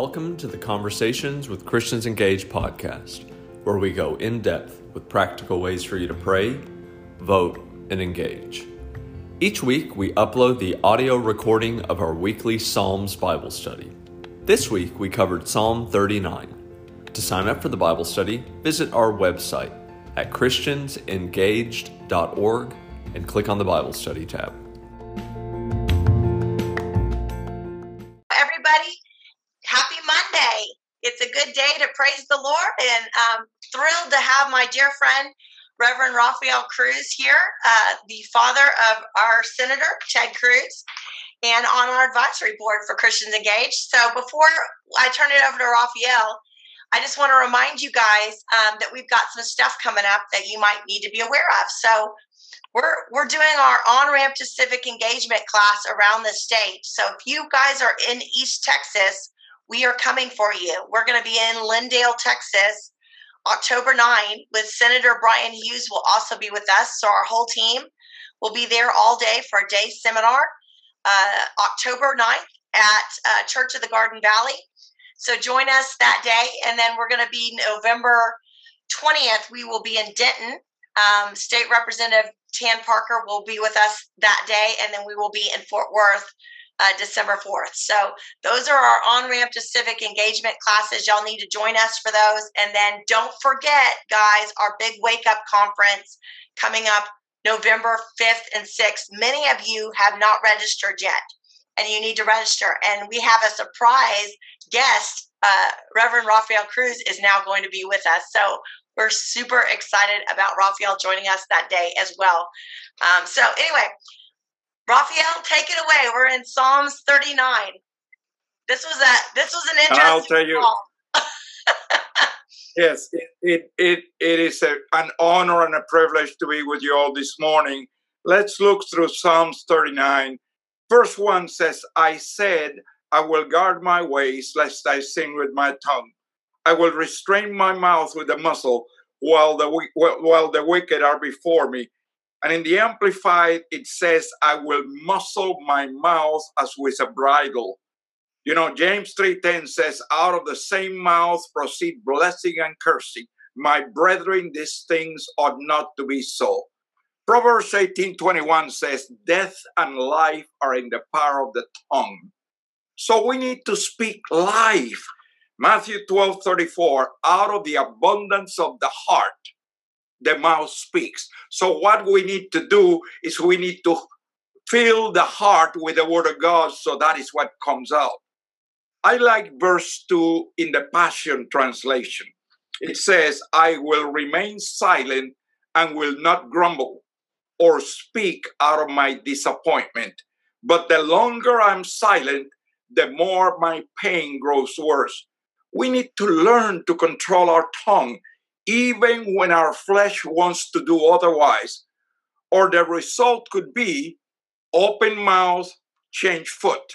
Welcome to the Conversations with Christians Engaged podcast, where we go in depth with practical ways for you to pray, vote, and engage. Each week, we upload the audio recording of our weekly Psalms Bible study. This week, we covered Psalm 39. To sign up for the Bible study, visit our website at christiansengaged.org and click on the Bible study tab. Dear friend, Reverend Rafael Cruz, here, uh, the father of our Senator, Ted Cruz, and on our advisory board for Christians Engaged. So before I turn it over to Rafael, I just want to remind you guys um, that we've got some stuff coming up that you might need to be aware of. So we're we're doing our on ramp to civic engagement class around the state. So if you guys are in East Texas, we are coming for you. We're going to be in Lindale, Texas, October 9 with Senator Brian Hughes will also be with us. So our whole team will be there all day for a day seminar, uh, October 9th at uh, Church of the Garden Valley. So join us that day. And then we're going to be November 20th. We will be in Denton. Um, State Representative Tan Parker will be with us that day. And then we will be in Fort Worth uh, December 4th. So those are our on ramp to civic engagement classes. Y'all need to join us for those. And then don't forget, guys, our big wake up conference coming up November 5th and 6th. Many of you have not registered yet, and you need to register. And we have a surprise guest. Uh, Reverend Rafael Cruz is now going to be with us. So we're super excited about Rafael joining us that day as well. Um, so, anyway, Rafael, take it away. We're in Psalms 39. This was a this was an interesting. I'll tell you. yes, it, it it it is a, an honor and a privilege to be with you all this morning. Let's look through Psalms 39. Verse 1 says, I said, I will guard my ways lest I sin with my tongue. I will restrain my mouth with a muzzle while the while the wicked are before me. And in the Amplified, it says, I will muzzle my mouth as with a bridle. You know, James 3.10 says, out of the same mouth proceed blessing and cursing. My brethren, these things ought not to be so. Proverbs 18.21 says, death and life are in the power of the tongue. So we need to speak life. Matthew 12.34, out of the abundance of the heart, the mouth speaks. So, what we need to do is we need to fill the heart with the word of God, so that is what comes out. I like verse 2 in the Passion Translation. It says, I will remain silent and will not grumble or speak out of my disappointment. But the longer I'm silent, the more my pain grows worse. We need to learn to control our tongue even when our flesh wants to do otherwise. Or the result could be open mouth, change foot.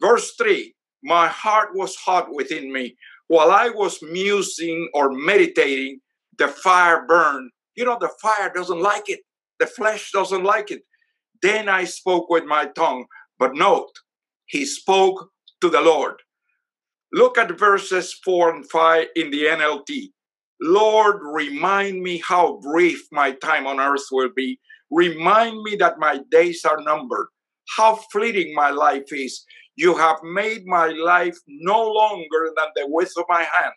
Verse 3 My heart was hot within me. While I was musing or meditating, the fire burned. You know, the fire doesn't like it, the flesh doesn't like it. Then I spoke with my tongue. But note, he spoke to the Lord. Look at verses 4 and 5 in the NLT. Lord, remind me how brief my time on earth will be. Remind me that my days are numbered, how fleeting my life is. You have made my life no longer than the width of my hand.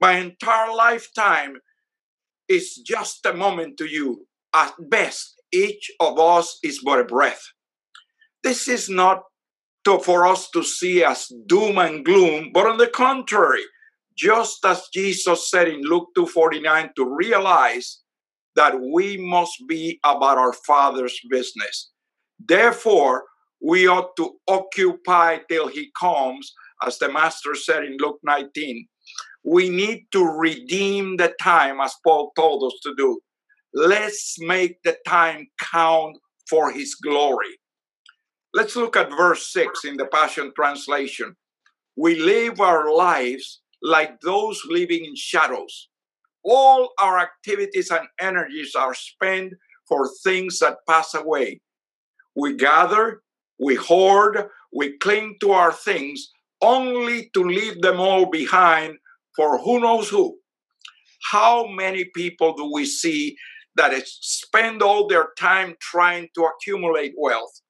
My entire lifetime is just a moment to you. At best, each of us is but a breath. This is not to, for us to see as doom and gloom, but on the contrary, just as Jesus said in Luke 2:49 to realize that we must be about our Father's business. Therefore, we ought to occupy till he comes, as the Master said in Luke 19. We need to redeem the time, as Paul told us to do. Let's make the time count for his glory. Let's look at verse 6 in the Passion Translation. We live our lives like those living in shadows. All our activities and energies are spent for things that pass away. We gather, we hoard, we cling to our things, only to leave them all behind for who knows who. How many people do we see that spend all their time trying to accumulate wealth,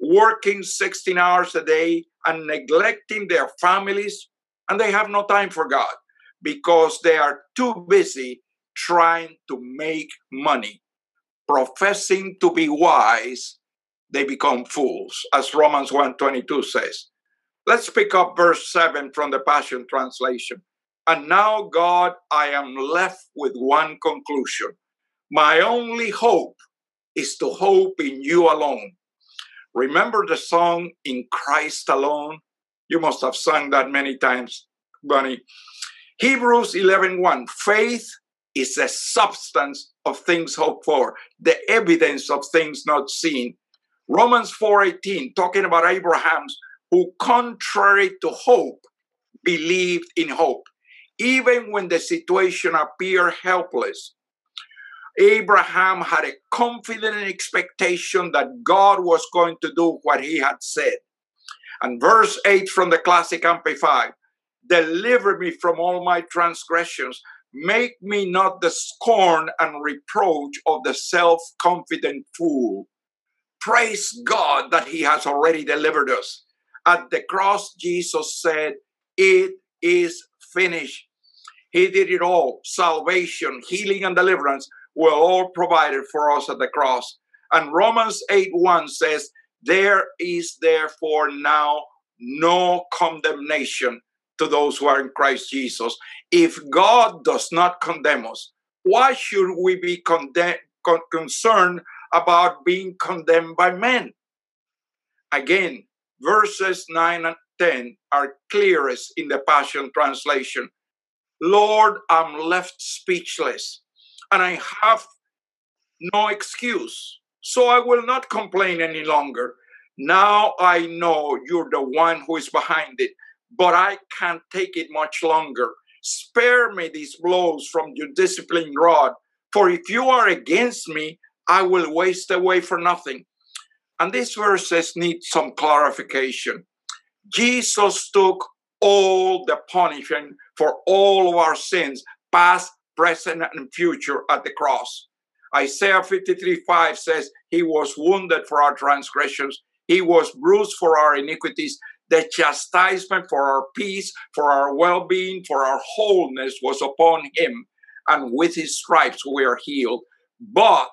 working 16 hours a day and neglecting their families, and they have no time for God because they are too busy trying to make money. Professing to be wise, they become fools, as Romans 1:22 says. Let's pick up verse 7 from the Passion Translation. And now, God, I am left with one conclusion. My only hope is to hope in you alone. Remember the song In Christ Alone? You must have sung that many times, Bunny. Hebrews 11:1 1, Faith is the substance of things hoped for, the evidence of things not seen. Romans 4:18 talking about Abraham's who contrary to hope believed in hope even when the situation appeared helpless. Abraham had a confident expectation that God was going to do what he had said. And verse 8 from the Classic Amplified Deliver me from all my transgressions. Make me not the scorn and reproach of the self confident fool. Praise God that He has already delivered us. At the cross, Jesus said, It is finished. He did it all. Salvation, healing, and deliverance were all provided for us at the cross. And Romans 8 1 says, There is therefore now no condemnation to those who are in Christ Jesus. If God does not condemn us, why should we be condemn- con- concerned about being condemned by men? Again, verses 9 and 10 are clearest in the Passion Translation. Lord, I'm left speechless and I have no excuse. So I will not complain any longer. Now I know you're the one who is behind it but I can't take it much longer. Spare me these blows from your disciplined rod, for if you are against me, I will waste away for nothing. And these verses need some clarification. Jesus took all the punishment for all of our sins, past, present, and future, at the cross. Isaiah 53 5 says, He was wounded for our transgressions, He was bruised for our iniquities the chastisement for our peace, for our well being, for our wholeness was upon him, and with his stripes we are healed. But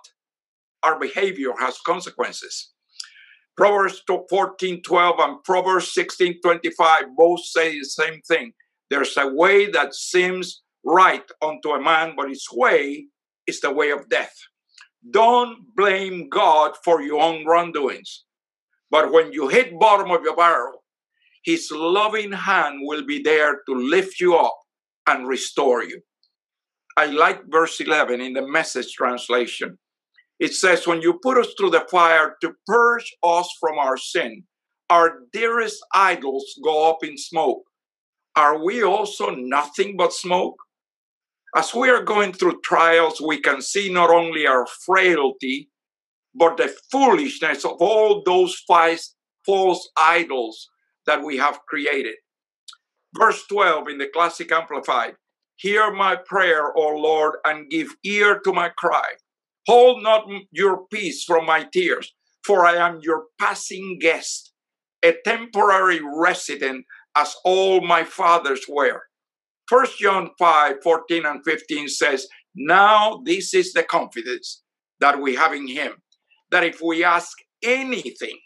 our behavior has consequences. Proverbs 14 12 and Proverbs 16 25 both say the same thing. There's a way that seems right unto a man, but its way is the way of death. Don't blame God for your own wrongdoings. But when you hit bottom of your barrel, his loving hand will be there to lift you up and restore you. I like verse 11 in the message translation. It says, When you put us through the fire to purge us from our sin, our dearest idols go up in smoke. Are we also nothing but smoke? As we are going through trials, we can see not only our frailty, but the foolishness of all those false idols that we have created. Verse 12 in the Classic Amplified Hear my prayer, O Lord, and give ear to my cry. Hold not your peace from my tears, for I am your passing guest, a temporary resident as all my fathers were. First John 5 14 and 15 says, Now this is the confidence that we have in him, that if we ask anything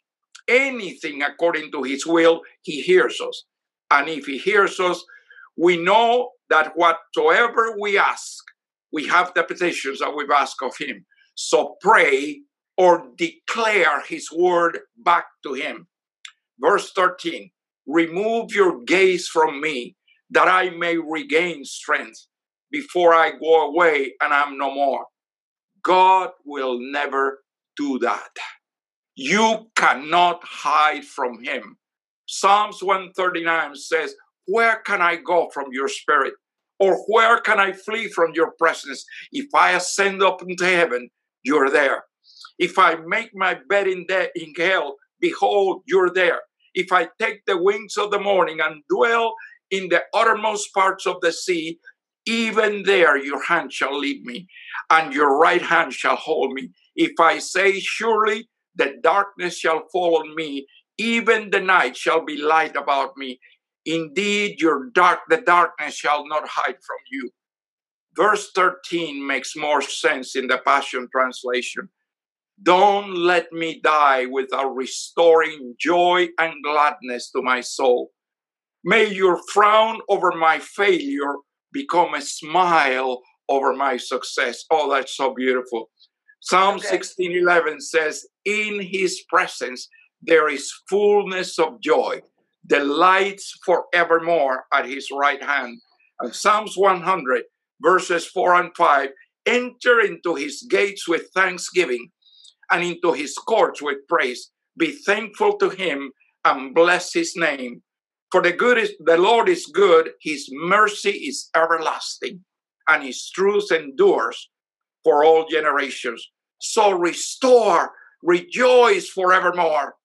anything according to his will, he hears us. And if he hears us, we know that whatsoever we ask, we have the petitions that we've asked of him. So pray or declare his word back to him. Verse 13 Remove your gaze from me that I may regain strength before I go away and I'm no more. God will never do that. You cannot hide from him. Psalms 139 says, Where can I go from your spirit? Or where can I flee from your presence? If I ascend up into heaven, you're there. If I make my bed in, de- in hell, behold, you're there. if I take the wings of the morning and dwell in the uttermost parts of the sea, even there your hand shall lead me, and your right hand shall hold me. If I say, Surely the darkness shall fall on me, even the night shall be light about me. Indeed, your dark the darkness shall not hide from you. Verse 13 makes more sense in the Passion Translation. Don't let me die without restoring joy and gladness to my soul. May your frown over my failure become a smile over my success. Oh, that's so beautiful. Psalm okay. 16:11 says, "In his presence there is fullness of joy, delights forevermore at his right hand." And Psalms 100 verses 4 and 5, enter into his gates with thanksgiving and into his courts with praise. Be thankful to him and bless his name. For the good is the Lord is good, his mercy is everlasting, and his truth endures for all generations. So restore, rejoice forevermore.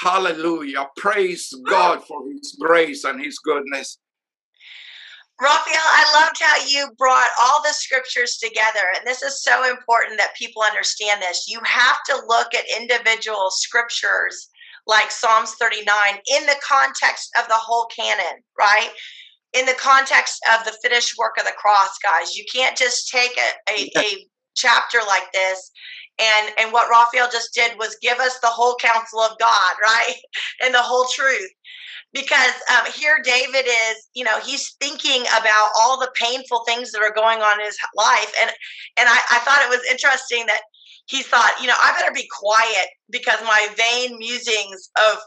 Hallelujah. Praise God for his grace and his goodness. Rafael, I loved how you brought all the scriptures together. And this is so important that people understand this. You have to look at individual scriptures like Psalms 39 in the context of the whole canon, right? In the context of the finished work of the cross, guys. You can't just take a, a, a chapter like this and and what Rafael just did was give us the whole counsel of God, right? And the whole truth because um, here David is, you know, he's thinking about all the painful things that are going on in his life, and and I, I thought it was interesting that he thought, you know, I better be quiet because my vain musings of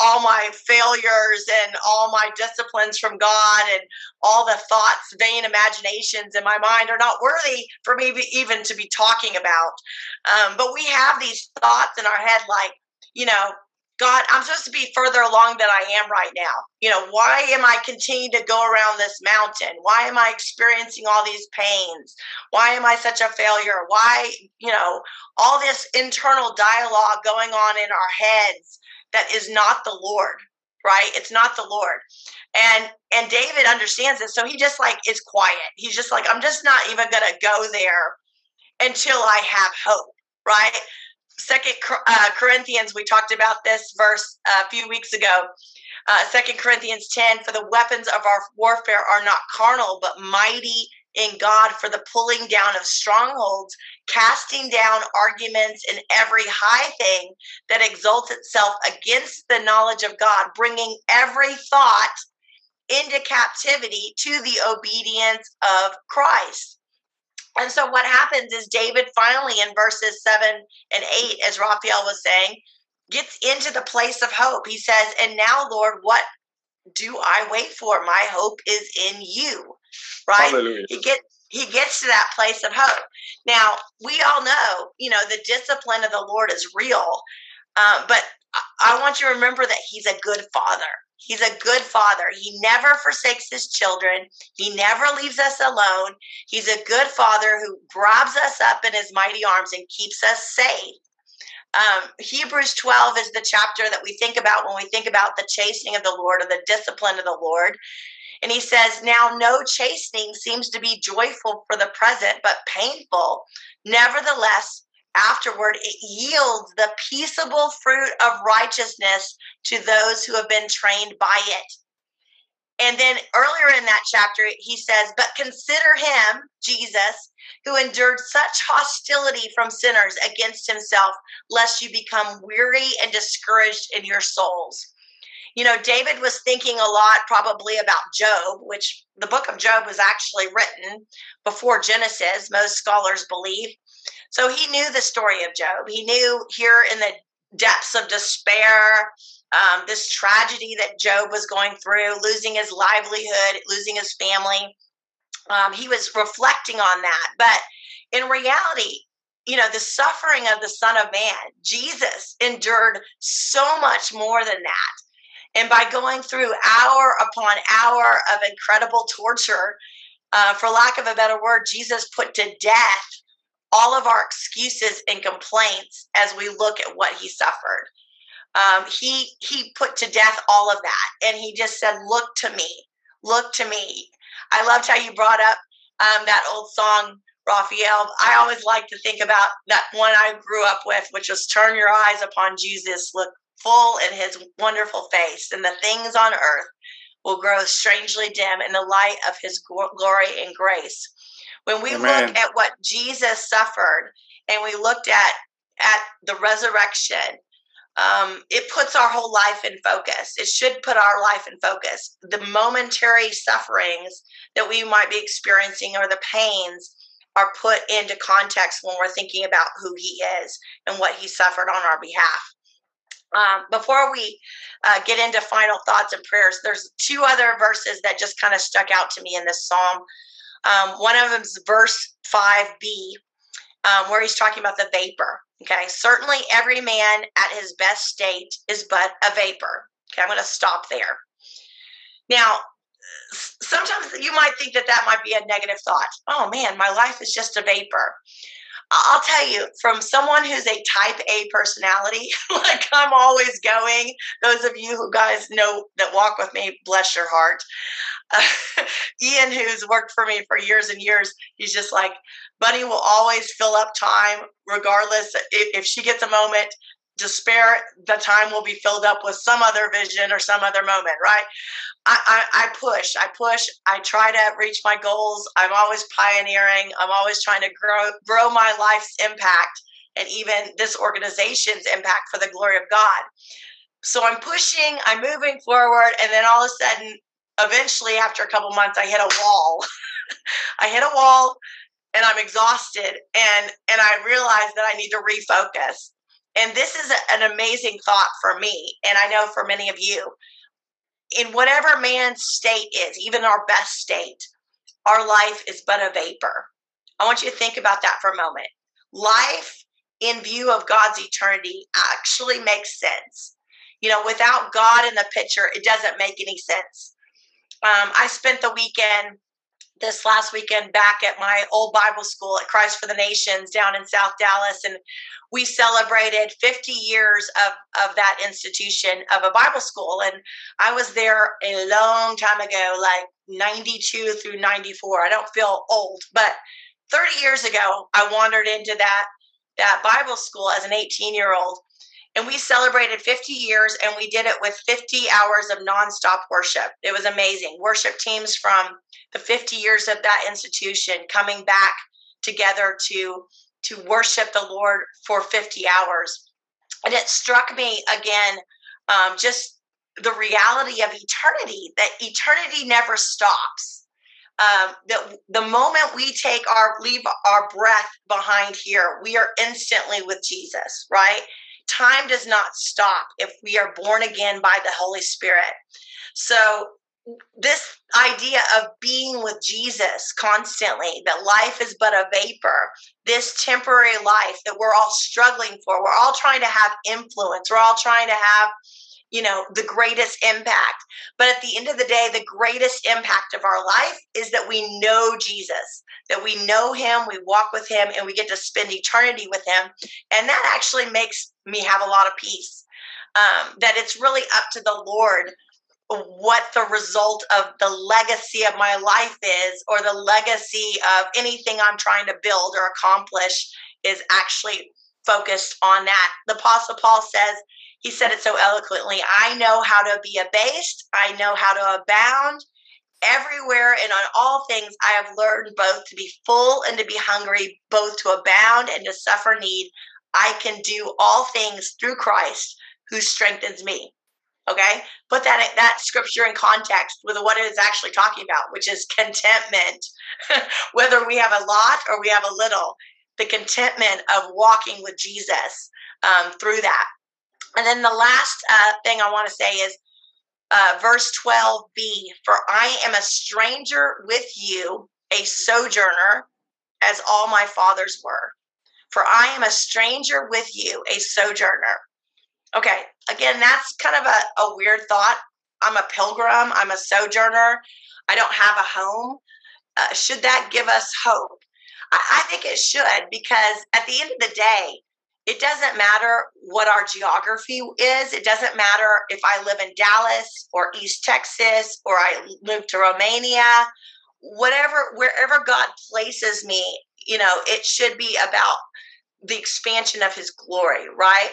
all my failures and all my disciplines from God and all the thoughts, vain imaginations in my mind are not worthy for me even to be talking about. Um, but we have these thoughts in our head like, you know, God, I'm supposed to be further along than I am right now. You know, why am I continuing to go around this mountain? Why am I experiencing all these pains? Why am I such a failure? Why, you know, all this internal dialogue going on in our heads that is not the Lord, right? It's not the Lord. And and David understands this, so he just like is quiet. He's just like, I'm just not even gonna go there until I have hope, right? Second uh, Corinthians, we talked about this verse uh, a few weeks ago. Uh, Second Corinthians 10, for the weapons of our warfare are not carnal, but mighty in God for the pulling down of strongholds, casting down arguments and every high thing that exalts itself against the knowledge of God, bringing every thought into captivity to the obedience of Christ. And so what happens is David finally in verses seven and eight, as Rafael was saying, gets into the place of hope. He says, And now, Lord, what do I wait for? My hope is in you. Right? Hallelujah. He gets he gets to that place of hope. Now, we all know, you know, the discipline of the Lord is real. Uh, but I want you to remember that he's a good father. He's a good father. He never forsakes his children. He never leaves us alone. He's a good father who grabs us up in his mighty arms and keeps us safe. Um, Hebrews 12 is the chapter that we think about when we think about the chastening of the Lord or the discipline of the Lord. And he says, Now no chastening seems to be joyful for the present, but painful. Nevertheless, afterward it yields the peaceable fruit of righteousness to those who have been trained by it. And then earlier in that chapter, he says, But consider him, Jesus, who endured such hostility from sinners against himself, lest you become weary and discouraged in your souls. You know, David was thinking a lot probably about Job, which the book of Job was actually written before Genesis, most scholars believe. So he knew the story of Job. He knew here in the depths of despair, um, this tragedy that Job was going through, losing his livelihood, losing his family. Um, he was reflecting on that. But in reality, you know, the suffering of the Son of Man, Jesus endured so much more than that. And by going through hour upon hour of incredible torture, uh, for lack of a better word, Jesus put to death all of our excuses and complaints as we look at what he suffered. um, he he put to death all of that, and he just said, "Look to me, look to me." I loved how you brought up um, that old song, Rafael. I always like to think about that one I grew up with, which was "Turn your eyes upon Jesus, look full in His wonderful face, and the things on earth will grow strangely dim in the light of His glory and grace." When we Amen. look at what Jesus suffered, and we looked at at the resurrection um, it puts our whole life in focus. It should put our life in focus. The momentary sufferings that we might be experiencing or the pains are put into context when we're thinking about who he is and what he suffered on our behalf. Um, before we uh, get into final thoughts and prayers, there's two other verses that just kind of stuck out to me in this psalm. Um, one of them is verse 5b, um, where he's talking about the vapor. Okay, certainly every man at his best state is but a vapor. Okay, I'm going to stop there. Now, sometimes you might think that that might be a negative thought. Oh man, my life is just a vapor. I'll tell you, from someone who's a type A personality, like I'm always going, those of you who guys know that walk with me, bless your heart. Uh, Ian, who's worked for me for years and years, he's just like, Bunny will always fill up time, regardless if, if she gets a moment spare, the time will be filled up with some other vision or some other moment, right? I, I, I, push, I push, I try to reach my goals. I'm always pioneering. I'm always trying to grow grow my life's impact and even this organization's impact for the glory of God. So I'm pushing, I'm moving forward, and then all of a sudden, eventually, after a couple months, I hit a wall. I hit a wall and I'm exhausted and and I realize that I need to refocus. And this is a, an amazing thought for me and I know for many of you. In whatever man's state is, even our best state, our life is but a vapor. I want you to think about that for a moment. Life in view of God's eternity actually makes sense. You know, without God in the picture, it doesn't make any sense. Um, I spent the weekend this last weekend back at my old Bible school at Christ for the Nations down in South Dallas. And we celebrated 50 years of, of that institution of a Bible school. And I was there a long time ago, like 92 through 94. I don't feel old, but 30 years ago, I wandered into that, that Bible school as an 18 year old. And we celebrated 50 years and we did it with 50 hours of nonstop worship. It was amazing. Worship teams from the 50 years of that institution coming back together to to worship the Lord for 50 hours. And it struck me again, um, just the reality of eternity, that eternity never stops. Um, that the moment we take our leave our breath behind here, we are instantly with Jesus, right? Time does not stop if we are born again by the Holy Spirit. So this idea of being with Jesus constantly, that life is but a vapor, this temporary life that we're all struggling for, we're all trying to have influence, we're all trying to have, you know, the greatest impact. But at the end of the day, the greatest impact of our life is that we know Jesus, that we know him, we walk with him, and we get to spend eternity with him. And that actually makes me have a lot of peace. Um, that it's really up to the Lord what the result of the legacy of my life is or the legacy of anything I'm trying to build or accomplish is actually focused on that. The Apostle Paul says, he said it so eloquently I know how to be abased, I know how to abound. Everywhere and on all things, I have learned both to be full and to be hungry, both to abound and to suffer need. I can do all things through Christ who strengthens me. Okay, put that that scripture in context with what it is actually talking about, which is contentment. Whether we have a lot or we have a little, the contentment of walking with Jesus um, through that. And then the last uh, thing I want to say is uh, verse 12b For I am a stranger with you, a sojourner, as all my fathers were. For I am a stranger with you, a sojourner. Okay, again, that's kind of a, a weird thought. I'm a pilgrim, I'm a sojourner, I don't have a home. Uh, should that give us hope? I, I think it should because at the end of the day, it doesn't matter what our geography is. It doesn't matter if I live in Dallas or East Texas or I move to Romania, whatever, wherever God places me, you know, it should be about the expansion of his glory, right?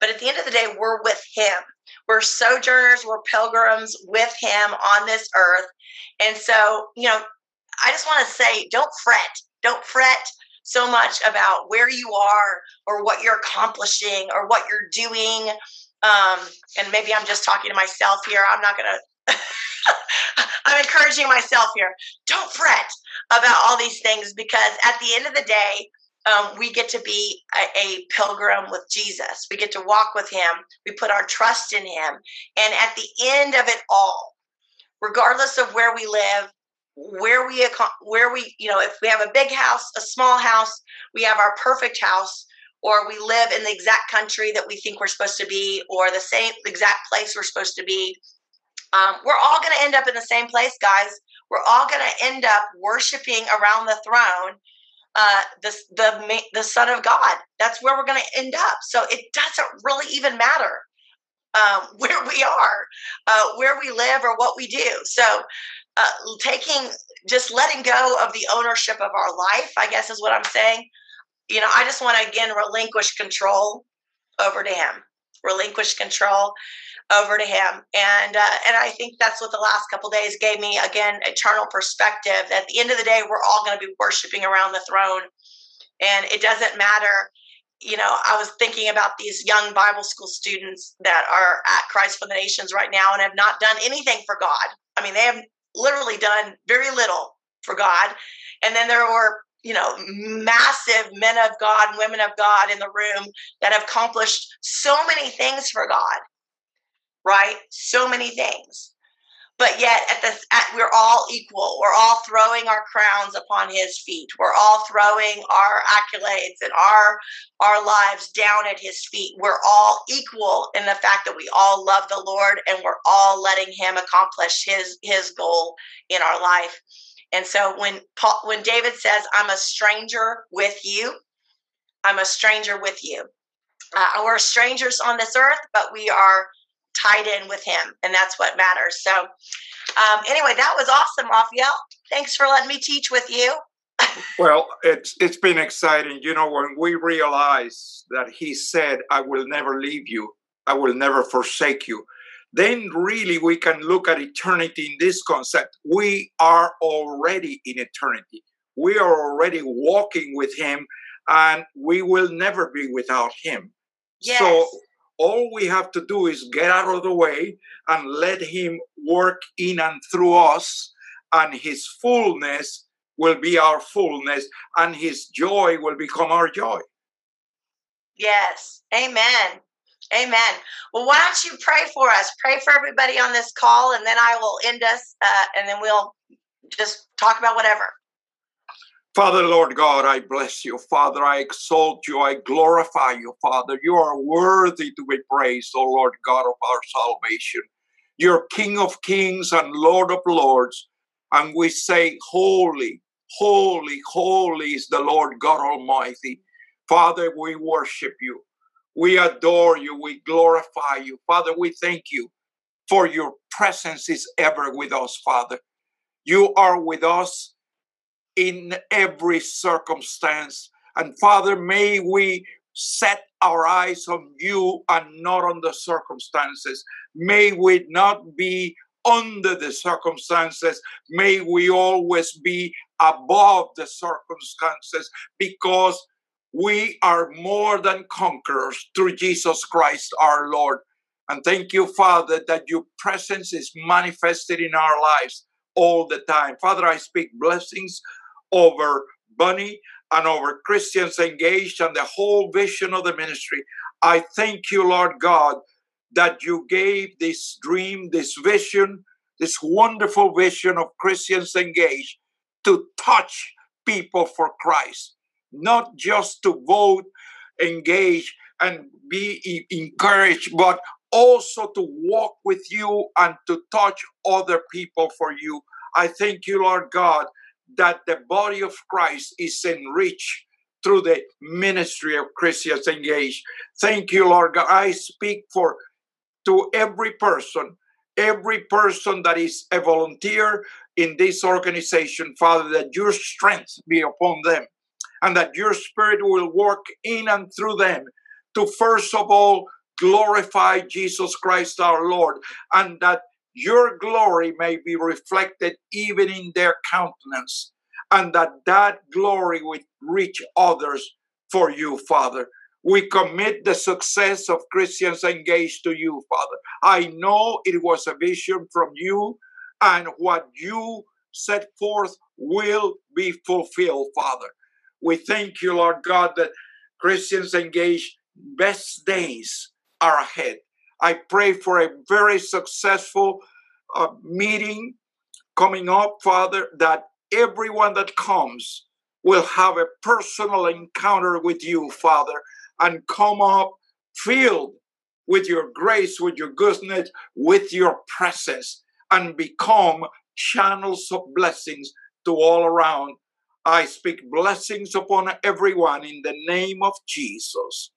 But at the end of the day, we're with him. We're sojourners, we're pilgrims with him on this earth. And so, you know, I just want to say don't fret. Don't fret so much about where you are or what you're accomplishing or what you're doing. Um, and maybe I'm just talking to myself here. I'm not going to, I'm encouraging myself here. Don't fret about all these things because at the end of the day, um, we get to be a, a, pilgrim with Jesus. We get to walk with him. We put our trust in him. And at the end of it all, regardless of where we live, where we where we you know if we have a big house a small house we have our perfect house or we live in the exact country that we think we're supposed to be or the same exact place we're supposed to be um, we're all going to end up in the same place guys. We're all going to end up worshiping around the throne uh, the, the, the son of god. That's where we're going to end up. So it doesn't really even matter um, where we are uh, where we live or what we do. So uh, taking just letting go of the ownership of our life i guess is what i'm saying. You know i just want to again relinquish control over to him relinquish control over to him and uh, and i think that's what the last couple days gave me again eternal perspective at the end of the day we're all going to be worshiping around the throne. And it doesn't matter you know i was thinking about these young bible school students that are at christ for the nations right now and have not done anything for god. I mean they have literally done very little for God. And then there were, you know, massive men of God and women of God in the room that have accomplished so many things for God, right? So many things but yet at the at, we're all equal. We're all throwing our crowns upon his feet. We're all throwing our accolades and our our lives down at his feet. We're all equal in the fact that we all love the lord and we're all letting him accomplish his his goal in our life. And so when Paul, when david says i'm a stranger with you i'm a stranger with you. Uh, we're strangers on this earth but we are tied in with him, and that's what matters. So, um, anyway, that was awesome, Rafael. Thanks for letting me teach with you. well, it's it's been exciting. You know, when we realize that he said, "I will never leave you. I will never forsake you." Then really we can look at eternity in this concept. We are already in eternity. We are already walking with him and we will never be without him. Yes. So all we have to do is get out of the way and let him work in and through us and his fullness will be our fullness and his joy will become our joy. Yes. Amen. Amen. Well why don't you pray for us? Pray for everybody on this call and then i will end us uh, and then we'll just talk about whatever Father, Lord God, I bless you. Father, I exalt you. I glorify you, Father. You are worthy to be praised, O Lord God of our salvation. You're King of kings and Lord of lords. And we say, Holy, holy, holy is the Lord God Almighty. Father, we worship you. We adore you. We glorify you. Father, we thank you for your presence is ever with us, Father. You are with us in every circumstance. And Father, may we set our eyes on you and not on the circumstances. May we not be under the circumstances. May we always be above the circumstances because we are more than conquerors through Jesus Christ our Lord. And thank you, Father, that your presence is manifested in our lives all the time. Father, I speak blessings over Bunny and over Christians engaged and the whole vision of the ministry. I thank you, Lord God, that you gave this dream, this vision, this wonderful vision of Christians engaged to touch people for Christ, not just to vote, engage, and be encouraged, but also to walk with you and to touch other people for you. I thank you, Lord God, that the body of Christ is enriched through the ministry of Christians Engaged. Thank you, Lord God. I speak for to every person, every person that is a volunteer in this organization, Father, that your strength be upon them and that your spirit will work in and through them to first of all glorify Jesus Christ our Lord and that your glory may be reflected even in their countenance and that that glory will reach others for you father. We commit the success of christians engaged to you father. I know it was a vision from you and what you set forth will be fulfilled father. We thank you lord god that christians engaged best days are ahead I pray for a very successful uh, meeting coming up, Father, that everyone that comes will have a personal encounter with you, Father, and come up filled with your grace, with your goodness, with your presence, and become channels of blessings to all around. I speak blessings upon everyone in the name of Jesus.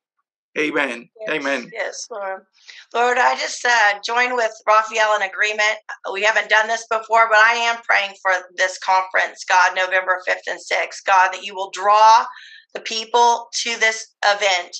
Amen. Yes, Amen. Yes, Lord. Lord, I just uh, join with Rafael in agreement. We haven't done this before, but I am praying for this conference, God, November 5th and 6th. God, that you will draw the people to this event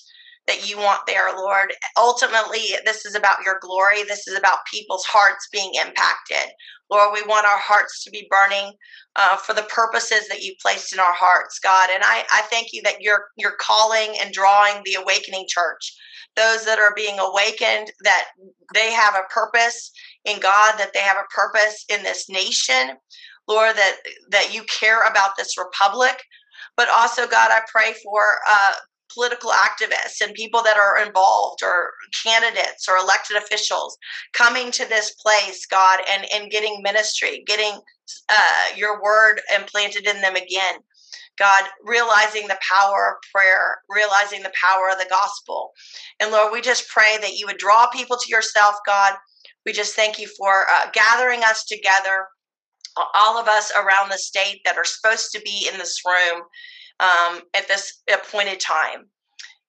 that you want there, Lord. Ultimately, this is about your glory. This is about people's hearts being impacted. Lord, we want our hearts to be burning uh, for the purposes that you placed in our hearts, God. And I, I thank you that you're you're calling and drawing the awakening church, those that are being awakened, that they have a purpose in God, that they have a purpose in this nation, Lord, that that you care about this republic. But also, God, I pray for uh, political activists and people that are involved or candidates or elected officials coming to this place god and and getting ministry getting uh, your word implanted in them again. God realizing the power of prayer realizing the power of the gospel. And lord we just pray that you would draw people to yourself god. We just thank you for uh, gathering us together all of us around the state that are supposed to be in this room um, at this appointed time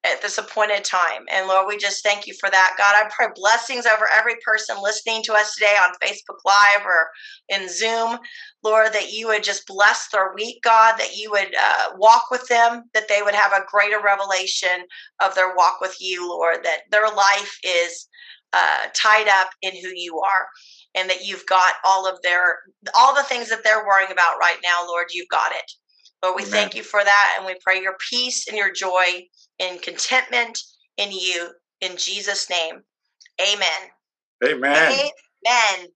at this appointed time. And Lord, we just thank you for that. God, I pray blessings over every person listening to us today on Facebook Live or in Zoom. Lord, that you would just bless their week, God, that you would uh, walk with them, that they would have a greater revelation of their walk with you, Lord, that their life is uh, tied up in who you are and that you've got all of their all the things that they're worrying about right now lord you've got it Lord, we Amen. thank you for that and we pray your peace and your joy and contentment in you. In Jesus' name, amen. Amen. Amen.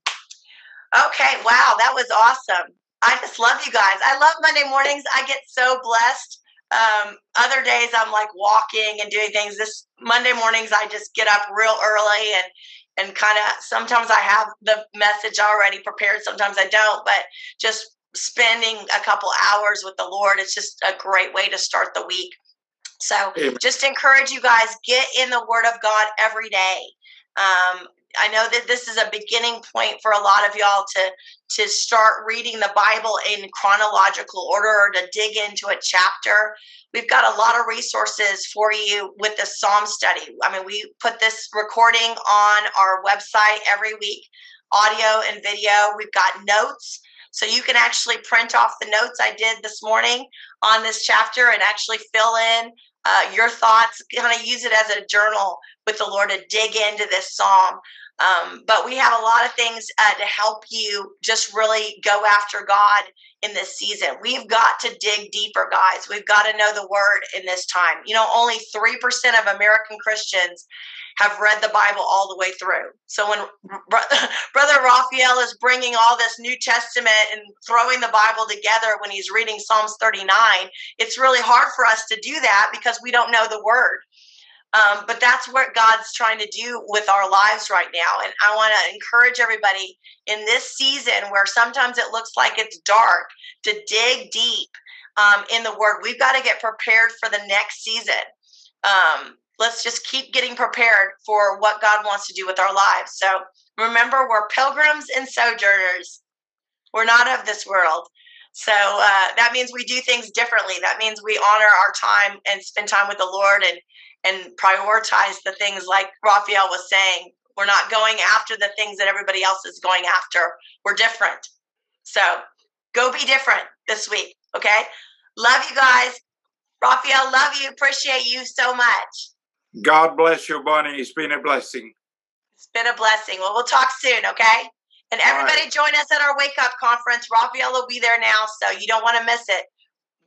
Okay, wow, that was awesome. I just love you guys. I love Monday mornings. I get so blessed. Um, other days I'm like walking and doing things. This Monday mornings I just get up real early and and kind of sometimes I have the message already prepared, sometimes I don't, but just spending a couple hours with the Lord, it's just a great way to start the week. So Amen. just encourage you guys, get in the Word of God every day. Um, I know that this is a beginning point for a lot of y'all to to start reading the Bible in chronological order or to dig into a chapter. We've got a lot of resources for you with the Psalm study. I mean, we put this recording on our website every week, audio and video. We've got notes so you can actually print off the notes I did this morning on this chapter and actually fill in uh, your thoughts, kind of use it as a journal with the Lord to dig into this psalm. Um, but we have a lot of things uh, to help you just really go after God in this season. We've got to dig deeper, guys. We've got to know the word in this time. You know, only 3% of American Christians have read the Bible all the way through. So when Brother Rafael is bringing all this New Testament and throwing the Bible together when he's reading Psalms 39, it's really hard for us to do that because we don't know the word. Um, but that's what God's trying to do with our lives right now. And I want to encourage everybody in this season where sometimes it looks like it's dark to dig deep um, in the Word. We've got to get prepared for the next season. Um, let's just keep getting prepared for what God wants to do with our lives. So remember, we're pilgrims and sojourners. We're not of this world. So uh, that means we do things differently. That means we honor our time and spend time with the Lord and and prioritize the things like Rafael was saying. We're not going after the things that everybody else is going after. We're different. So go be different this week. Okay. Love you guys. Rafael, love you. Appreciate you so much. God bless you, Bonnie. It's been a blessing. It's been a blessing. Well, we'll talk soon, okay? And everybody right. join us at our wake up conference. Rafael will be there now, so you don't want to miss it.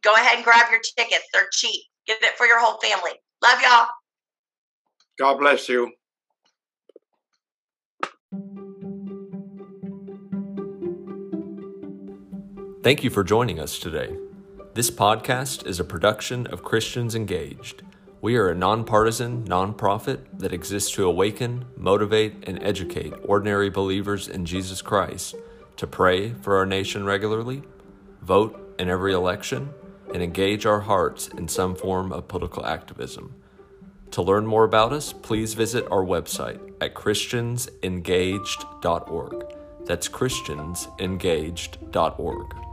Go ahead and grab your tickets. They're cheap. Get it for your whole family. Love y'all. God bless you. Thank you for joining us today. This podcast is a production of Christians Engaged. We are a nonpartisan nonprofit that exists to awaken, motivate, and educate ordinary believers in Jesus Christ to pray for our nation regularly, vote in every election, and engage our hearts in some form of political activism. To learn more about us, please visit our website at christiansengaged.org. That's christiansengaged.org.